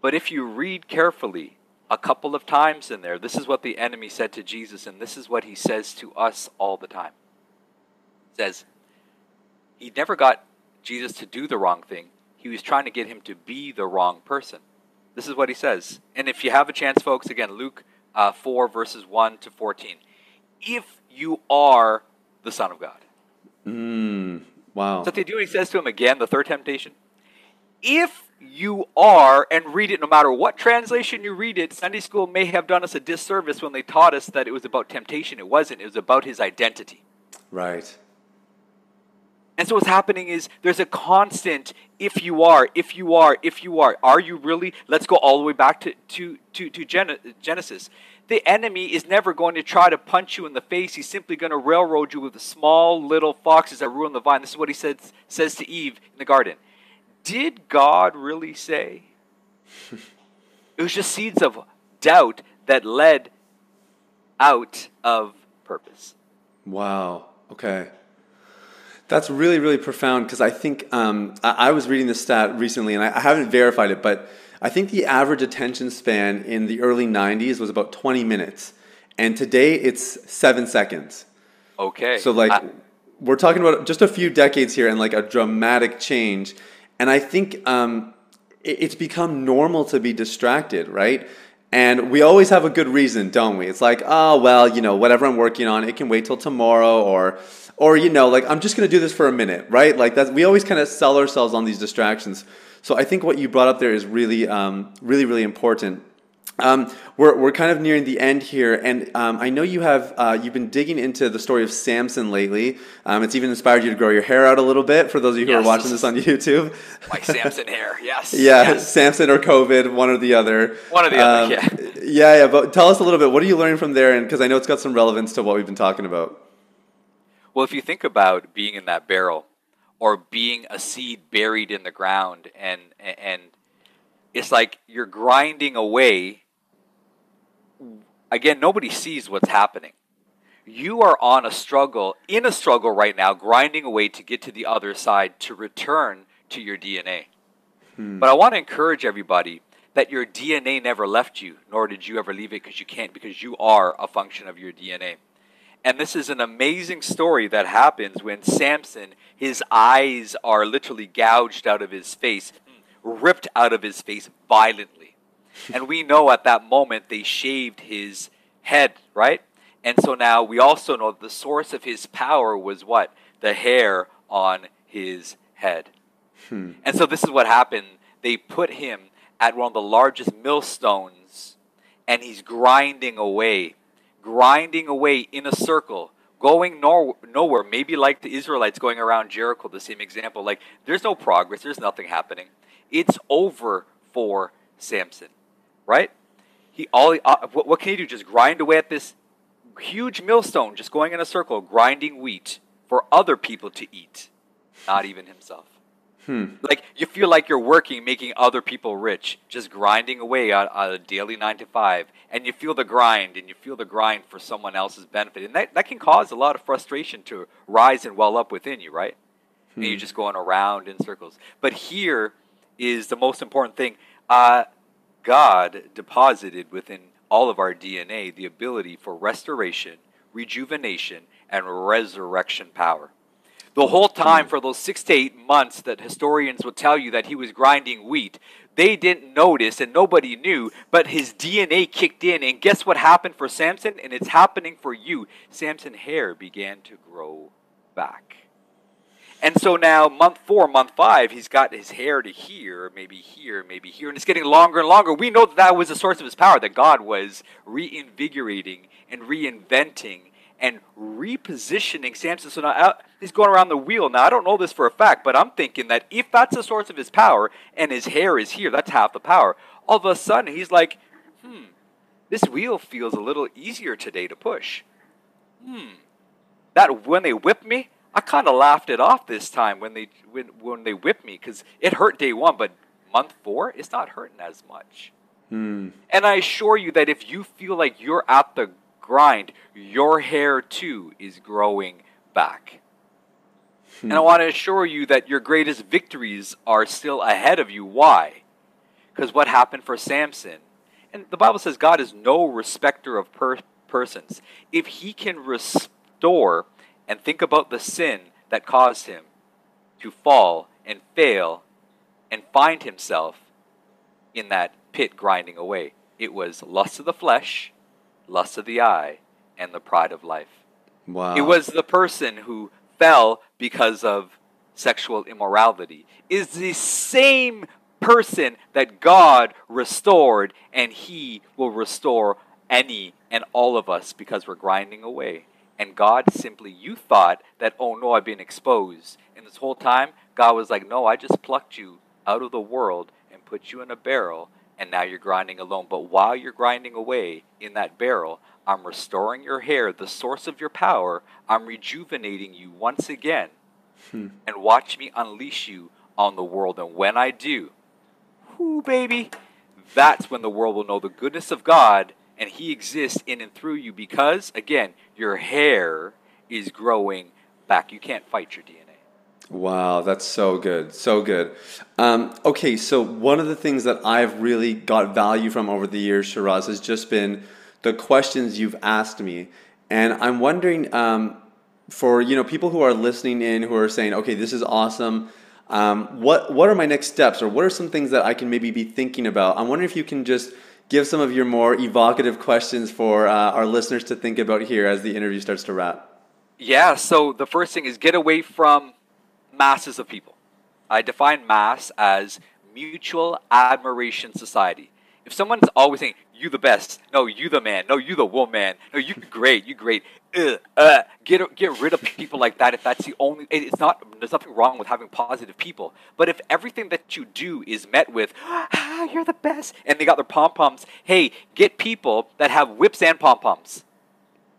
[SPEAKER 2] but if you read carefully, a couple of times in there. This is what the enemy said to Jesus, and this is what he says to us all the time. He says, he never got Jesus to do the wrong thing. He was trying to get him to be the wrong person. This is what he says. And if you have a chance, folks, again, Luke uh, 4, verses 1 to 14. If you are the Son of God.
[SPEAKER 1] Mm, wow.
[SPEAKER 2] So what they do, he says to him again, the third temptation. if you are and read it no matter what translation you read it sunday school may have done us a disservice when they taught us that it was about temptation. It wasn't. It was about his identity.
[SPEAKER 1] Right.
[SPEAKER 2] and so what's happening is there's a constant if you are if you are if you are. Are you really? Let's go all the way back to to to, to Gen- genesis. The enemy is never going to try to punch you in the face. He's simply going to railroad you with the small little foxes that ruin the vine. This is what he says says to eve in the garden did God really say? it was just seeds of doubt that led out of purpose.
[SPEAKER 1] Wow. Okay. That's really, really profound because I think um, I, I, was reading this stat recently and I, I haven't verified it, but I think the average attention span in the early 90s was about 20 minutes. And today it's seven seconds.
[SPEAKER 2] Okay.
[SPEAKER 1] So, like, I, we're talking about just a few decades here and like a dramatic change. And I think um, it, it's become normal to be distracted, right? And we always have a good reason, don't we? It's like, oh, well, you know, whatever I'm working on, it can wait till tomorrow or or you know, like I'm just going to do this for a minute, right? Like that we always kind of sell ourselves on these distractions. So I think what you brought up there is really um, really really important. Um, we're, we're kind of nearing the end here, and um, I know you have uh, you've been digging into the story of Samson lately. Um, it's even inspired you to grow your hair out a little bit. For those of you who yes. are watching this on YouTube,
[SPEAKER 2] like Samson hair, yes,
[SPEAKER 1] yeah,
[SPEAKER 2] yes.
[SPEAKER 1] Samson or COVID, one or the other.
[SPEAKER 2] One or the other,
[SPEAKER 1] um, yeah, yeah, yeah. But tell us a little bit. What are you learning from there? And because I know it's got some relevance to what we've been talking about.
[SPEAKER 2] Well, if you think about being in that barrel, or being a seed buried in the ground, and and it's like you're grinding away again, nobody sees what's happening. You are on a struggle, in a struggle right now, grinding away to get to the other side to return to your DNA. Hmm. But I want to encourage everybody that your DNA never left you, nor did you ever leave it because you can't, because you are a function of your DNA. And this is an amazing story that happens when Samson, his eyes are literally gouged out of his face, ripped out of his face violently and we know at that moment they shaved his head, right? And so now we also know the source of his power was what? The hair on his head. Hmm. And so this is what happened. They put him at one of the largest millstones, and he's grinding away, grinding away in a circle, going nor- nowhere. Maybe like the Israelites going around Jericho, the same example. Like there's no progress, there's nothing happening. It's over for Samson right? He all uh, what, what can he do? Just grind away at this huge millstone, just going in a circle, grinding wheat for other people to eat, not even himself. Hmm. Like you feel like you're working, making other people rich, just grinding away on, on, a daily nine to five, and you feel the grind, and you feel the grind for someone else's benefit, and that, that can cause a lot of frustration to rise and well up within you, right? Hmm. And you're just going around in circles. But here is the most important thing. Uh, God deposited within all of our DNA the ability for restoration, rejuvenation, and resurrection power. The whole time, for those six to eight months that historians will tell you that he was grinding wheat, they didn't notice and nobody knew, but his DNA kicked in. And guess what happened for Samson? And it's happening for you. Samson's hair began to grow back. And so now, month four, month five, he's got his hair to here, maybe here, maybe here, and it's getting longer and longer. We know that that was the source of his power, that God was reinvigorating and reinventing and repositioning Samson. So now uh, he's going around the wheel. Now, I don't know this for a fact, but I'm thinking that if that's the source of his power and his hair is here, that's half the power. All of a sudden, he's like, hmm, this wheel feels a little easier today to push. Hmm, that when they whip me, I kind of laughed it off this time when they when, when they whipped me because it hurt day one, but month four, it's not hurting as much. Hmm. And I assure you that if you feel like you're at the grind, your hair too is growing back. Hmm. And I want to assure you that your greatest victories are still ahead of you. Why? Because what happened for Samson? And the Bible says God is no respecter of per- persons. If he can restore and think about the sin that caused him to fall and fail and find himself in that pit grinding away. It was lust of the flesh, lust of the eye, and the pride of life. Wow. It was the person who fell because of sexual immorality is the same person that God restored, and He will restore any and all of us because we're grinding away. And God simply, you thought that, oh no, I've been exposed. And this whole time, God was like, no, I just plucked you out of the world and put you in a barrel, and now you're grinding alone. But while you're grinding away in that barrel, I'm restoring your hair, the source of your power. I'm rejuvenating you once again. Hmm. And watch me unleash you on the world. And when I do, whoo, baby, that's when the world will know the goodness of God and He exists in and through you because, again, your hair is growing back. You can't fight your DNA.
[SPEAKER 1] Wow, that's so good. So good. Um, okay, so one of the things that I've really got value from over the years, Shiraz, has just been the questions you've asked me. And I'm wondering um, for you know people who are listening in who are saying, okay, this is awesome. Um, what what are my next steps, or what are some things that I can maybe be thinking about? I'm wondering if you can just give some of your more evocative questions for uh, our listeners to think about here as the interview starts to wrap.
[SPEAKER 2] Yeah, so the first thing is get away from masses of people. I define mass as mutual admiration society. If someone's always saying, you the best, no, you the man, no, you the woman, no, you great, you great, uh, uh, get, get rid of people like that if that's the only, it's not, there's nothing wrong with having positive people. But if everything that you do is met with, ah, you're the best, and they got their pom poms, hey, get people that have whips and pom poms.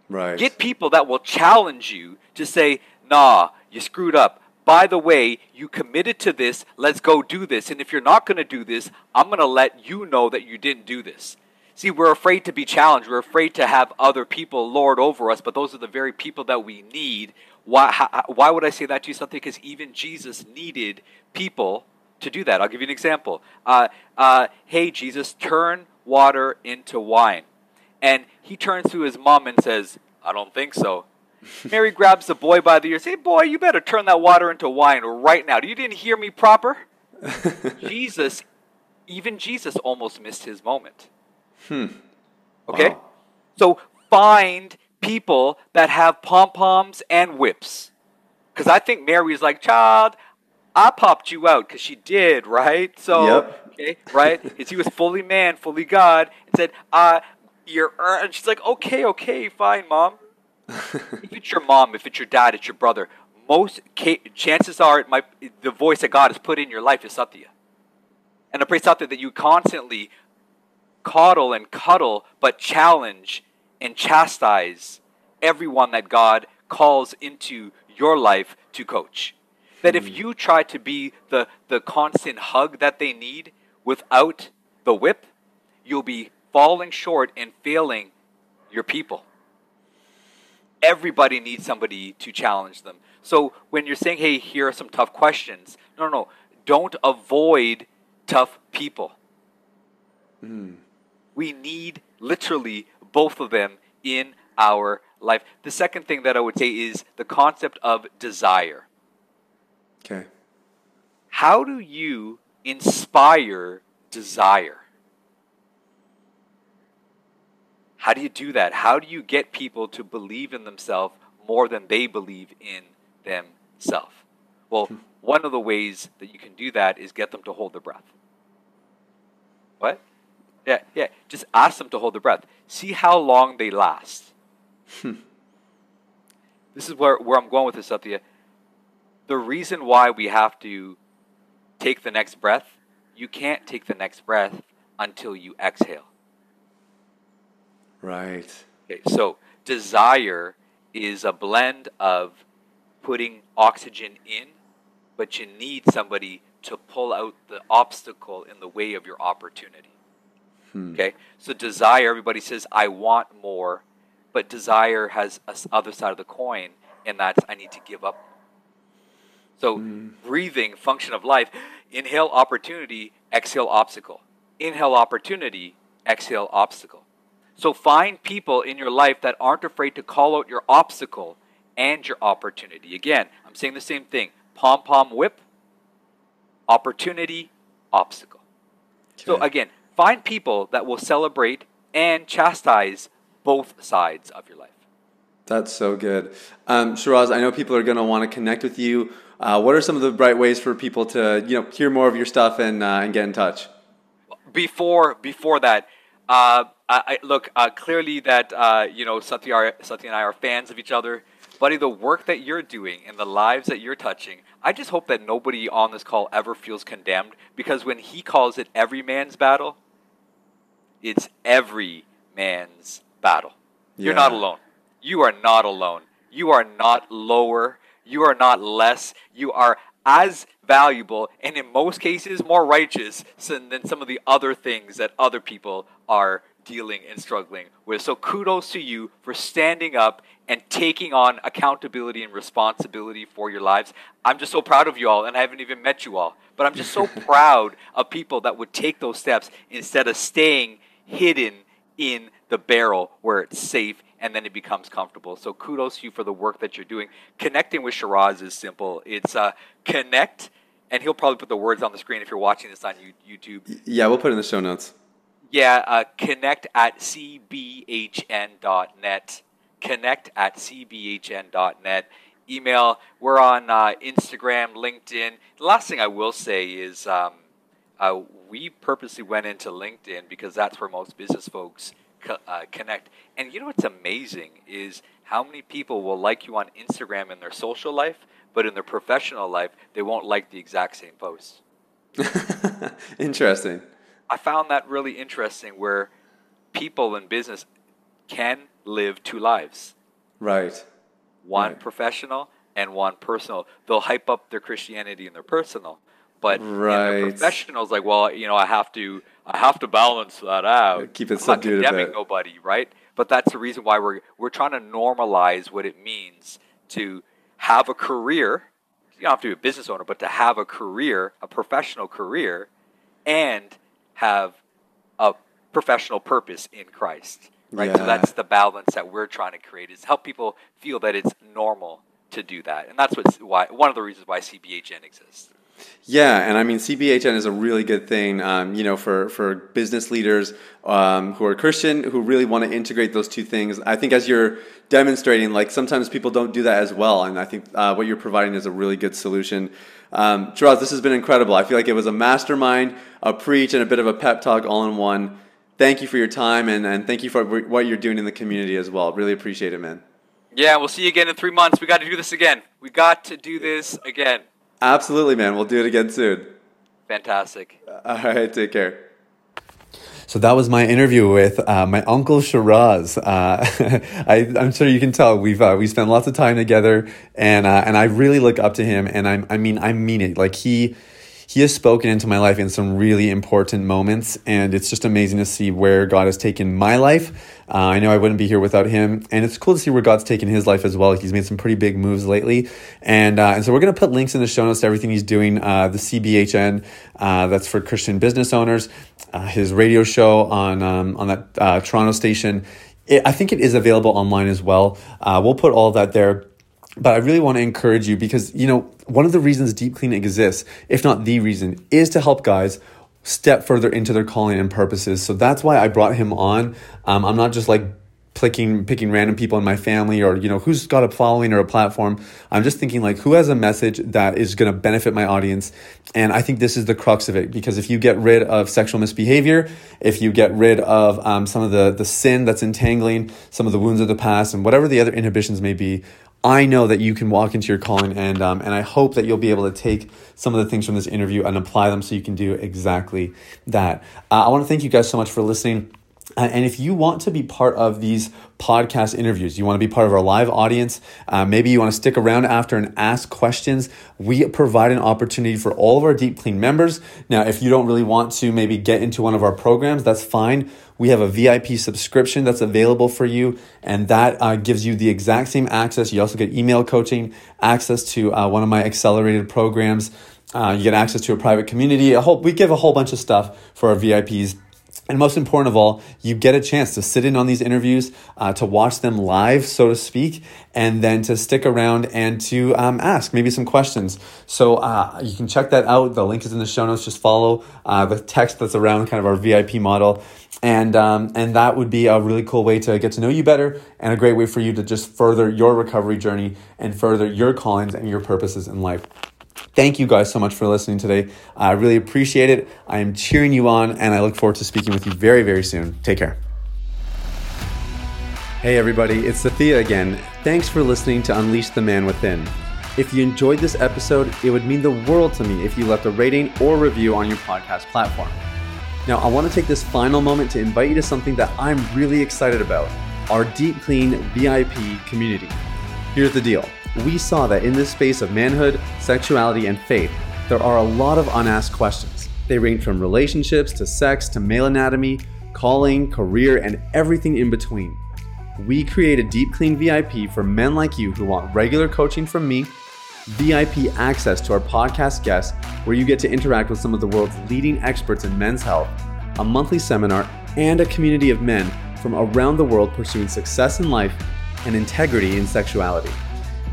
[SPEAKER 1] Right.
[SPEAKER 2] Get people that will challenge you to say, nah, you screwed up by the way, you committed to this, let's go do this. And if you're not going to do this, I'm going to let you know that you didn't do this. See, we're afraid to be challenged. We're afraid to have other people lord over us, but those are the very people that we need. Why, how, why would I say that to you? Something because even Jesus needed people to do that. I'll give you an example. Uh, uh, hey, Jesus, turn water into wine. And he turns to his mom and says, I don't think so. Mary grabs the boy by the ear. Say, boy, you better turn that water into wine right now. Do you didn't hear me proper. Jesus, even Jesus almost missed his moment.
[SPEAKER 1] Hmm.
[SPEAKER 2] Okay? Wow. So find people that have pom poms and whips. Because I think Mary's like, child, I popped you out because she did, right? So,
[SPEAKER 1] yep.
[SPEAKER 2] okay, right? Because he was fully man, fully God, and said, uh, you're, and she's like, okay, okay, fine, mom if it's your mom, if it's your dad, it's your brother, most ca- chances are it might the voice that God has put in your life is Sathya. And I pray Sathya that you constantly coddle and cuddle, but challenge and chastise everyone that God calls into your life to coach. That if hmm. you try to be the, the constant hug that they need without the whip, you'll be falling short and failing your people everybody needs somebody to challenge them. So when you're saying, hey, here are some tough questions, no, no, no. Don't avoid tough people.
[SPEAKER 1] Mm.
[SPEAKER 2] We need literally both of them in our life. The second thing that I would say is the concept of desire.
[SPEAKER 1] Okay.
[SPEAKER 2] How do you inspire desire? How do you do that? How do you get people to believe in themselves more than they believe in themselves? Well, hmm. one of the ways that you can do that is get them to hold their breath. What? Yeah, yeah. Just ask them to hold their breath. See how long they last.
[SPEAKER 1] Hmm.
[SPEAKER 2] This is where, where I'm going with this, Sathya. The reason why we have to take the next breath, you can't take the next breath until you exhale.
[SPEAKER 1] Right.
[SPEAKER 2] Okay, so desire is a blend of putting oxygen in, but you need somebody to pull out the obstacle in the way of your opportunity.
[SPEAKER 1] Hmm.
[SPEAKER 2] Okay? So desire, everybody says, I want more, but desire has a other side of the coin, and that's I need to give up. So hmm. breathing, function of life, inhale opportunity, exhale obstacle. Inhale opportunity, exhale obstacle. So find people in your life that aren't afraid to call out your obstacle and your opportunity. Again, I'm saying the same thing pom pom whip, opportunity, obstacle. Okay. So again, find people that will celebrate and chastise both sides of your life.
[SPEAKER 1] That's so good. Um, Shiraz, I know people are going to want to connect with you. Uh, what are some of the right ways for people to you know hear more of your stuff and uh, and get in touch?
[SPEAKER 2] Before before that, uh, I, I, look uh, clearly that uh, you know Sathya, are, Sathya and I are fans of each other. Buddy, the work that you're doing and the lives that you're touching, I just hope that nobody on this call ever feels condemned because when he calls it every man's battle, it's every man's battle. You're not alone. You are not alone. You are not lower. You are not less. You are as valuable and in most cases more righteous than some of the other things that other people are dealing and struggling with. So kudos to you for standing up and taking on accountability and responsibility for your lives. I'm just so proud of you all, and I haven't even met you all, but I'm just so proud of people that would take those steps instead of staying hidden in the barrel where it's safe and then it becomes comfortable. So kudos to you for the work that you're doing. Connecting with Shiraz is simple. It's uh, connect, and he'll probably put the words on the screen if you're watching this on YouTube.
[SPEAKER 1] Yeah, we'll put it in the show notes.
[SPEAKER 2] Yeah, uh, connect at cbhn.net. Connect at cbhn.net. Email. We're on uh, Instagram, LinkedIn. The last thing I will say is um, uh, we purposely went into LinkedIn because that's where most business folks co- uh, connect. And you know what's amazing is how many people will like you on Instagram in their social life, but in their professional life, they won't like the exact same post.
[SPEAKER 1] Interesting.
[SPEAKER 2] I found that really interesting where people in business can live two lives.
[SPEAKER 1] Right.
[SPEAKER 2] One
[SPEAKER 1] right.
[SPEAKER 2] professional and one personal. They'll hype up their Christianity and their personal. But
[SPEAKER 1] right.
[SPEAKER 2] the professionals like, well, you know, I have to I have to balance that out.
[SPEAKER 1] Keep it
[SPEAKER 2] I'm
[SPEAKER 1] subdued
[SPEAKER 2] not condemning nobody, right? But that's the reason why we're we're trying to normalize what it means to have a career. You don't have to be a business owner, but to have a career, a professional career, and have a professional purpose in Christ. Right. So that's the balance that we're trying to create is help people feel that it's normal to do that. And that's what's why one of the reasons why CBHN exists.
[SPEAKER 1] Yeah, and I mean CBHN is a really good thing, um, you know, for for business leaders um, who are Christian who really want to integrate those two things. I think as you're demonstrating, like sometimes people don't do that as well, and I think uh, what you're providing is a really good solution. Um, Shiraz, this has been incredible. I feel like it was a mastermind, a preach, and a bit of a pep talk all in one. Thank you for your time, and, and thank you for what you're doing in the community as well. Really appreciate it, man.
[SPEAKER 2] Yeah, we'll see you again in three months. We got to do this again. We got to do this again.
[SPEAKER 1] Absolutely, man. We'll do it again soon.
[SPEAKER 2] Fantastic.
[SPEAKER 1] All right, take care. So that was my interview with uh, my uncle Shiraz. Uh, I, I'm sure you can tell we've uh, we spent lots of time together, and uh, and I really look up to him. And I I mean I mean it. Like he he has spoken into my life in some really important moments, and it's just amazing to see where God has taken my life. Uh, I know I wouldn't be here without him, and it's cool to see where God's taken his life as well. He's made some pretty big moves lately, and uh, and so we're gonna put links in the show notes to everything he's doing. Uh, the CBHN, uh, that's for Christian business owners. Uh, his radio show on um, on that uh, Toronto station. It, I think it is available online as well. We'll put all that there. But I really want to encourage you because, you know, one of the reasons Deep Clean exists, if not the reason, is to help guys step further into their calling and purposes. So that's why I brought him on. Um, I'm not just like picking picking random people in my family or you know who's got a following or a platform i'm just thinking like who has a message that is going to benefit my audience and i think this is the crux of it because if you get rid of sexual misbehavior if you get rid of um, some of the the sin that's entangling some of the wounds of the past and whatever the other inhibitions may be I know that you can walk into your calling, and um, and I hope that you'll be able to take some of the things from this interview and apply them so you can do exactly that. Uh, I want to thank you guys so much for listening. Uh, and if you want to be part of these podcast interviews, you want to be part of our live audience, uh, maybe you want to stick around after and ask questions, we provide an opportunity for all of our Deep Clean members. Now, if you don't really want to maybe get into one of our programs, that's fine. We have a VIP subscription that's available for you, and that uh, gives you the exact same access. You also get email coaching, access to uh, one of my accelerated programs. Uh, you get access to a private community. A whole, we give a whole bunch of stuff for our VIPs And most important of all, you get a chance to sit in on these interviews, uh, to watch them live, so to speak, and then to stick around and to um, ask maybe some questions. So uh, you can check that out. The link is in the show notes. Just follow uh, the text that's around kind of our VIP model. And, um, and that would be a really cool way to get to know you better and a great way for you to just further your recovery journey and further your callings and your purposes in life. Thank you guys so much for listening today. I really appreciate it. I am cheering you on, and I look forward to speaking with you very, very soon. Take care. Hey, everybody, it's Sathya again. Thanks for listening to Unleash the Man Within. If you enjoyed this episode, it would mean the world to me if you left a rating or review on your podcast platform. Now, I want to take this final moment to invite you to something that I'm really excited about our Deep Clean VIP community. Here's the deal we saw that in this space of manhood, sexuality, and faith, there are a lot of unasked questions. They range from relationships to sex to male anatomy, calling, career, and everything in between. We created a Deep Clean VIP for men like you who want regular coaching from me, VIP access to our podcast guests, where you get to interact with some of the world's leading experts in men's health, a monthly seminar, and a community of men from around the world pursuing success in life and integrity in sexuality.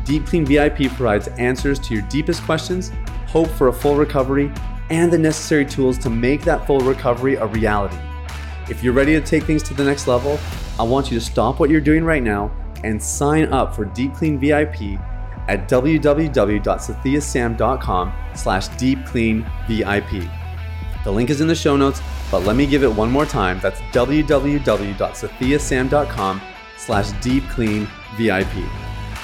[SPEAKER 1] Deep Clean VIP provides answers to your deepest questions, hope for a full recovery, and the necessary tools to make that full recovery a reality. If you're ready to take things to the next level, I want you to stop what you're doing right now and sign up for Deep Clean VIP at www.sathyasam.com slash deepcleanvip. The link is in the show notes, but let me give it one more time. That's www.sathyasam.com slash deepcleanvip.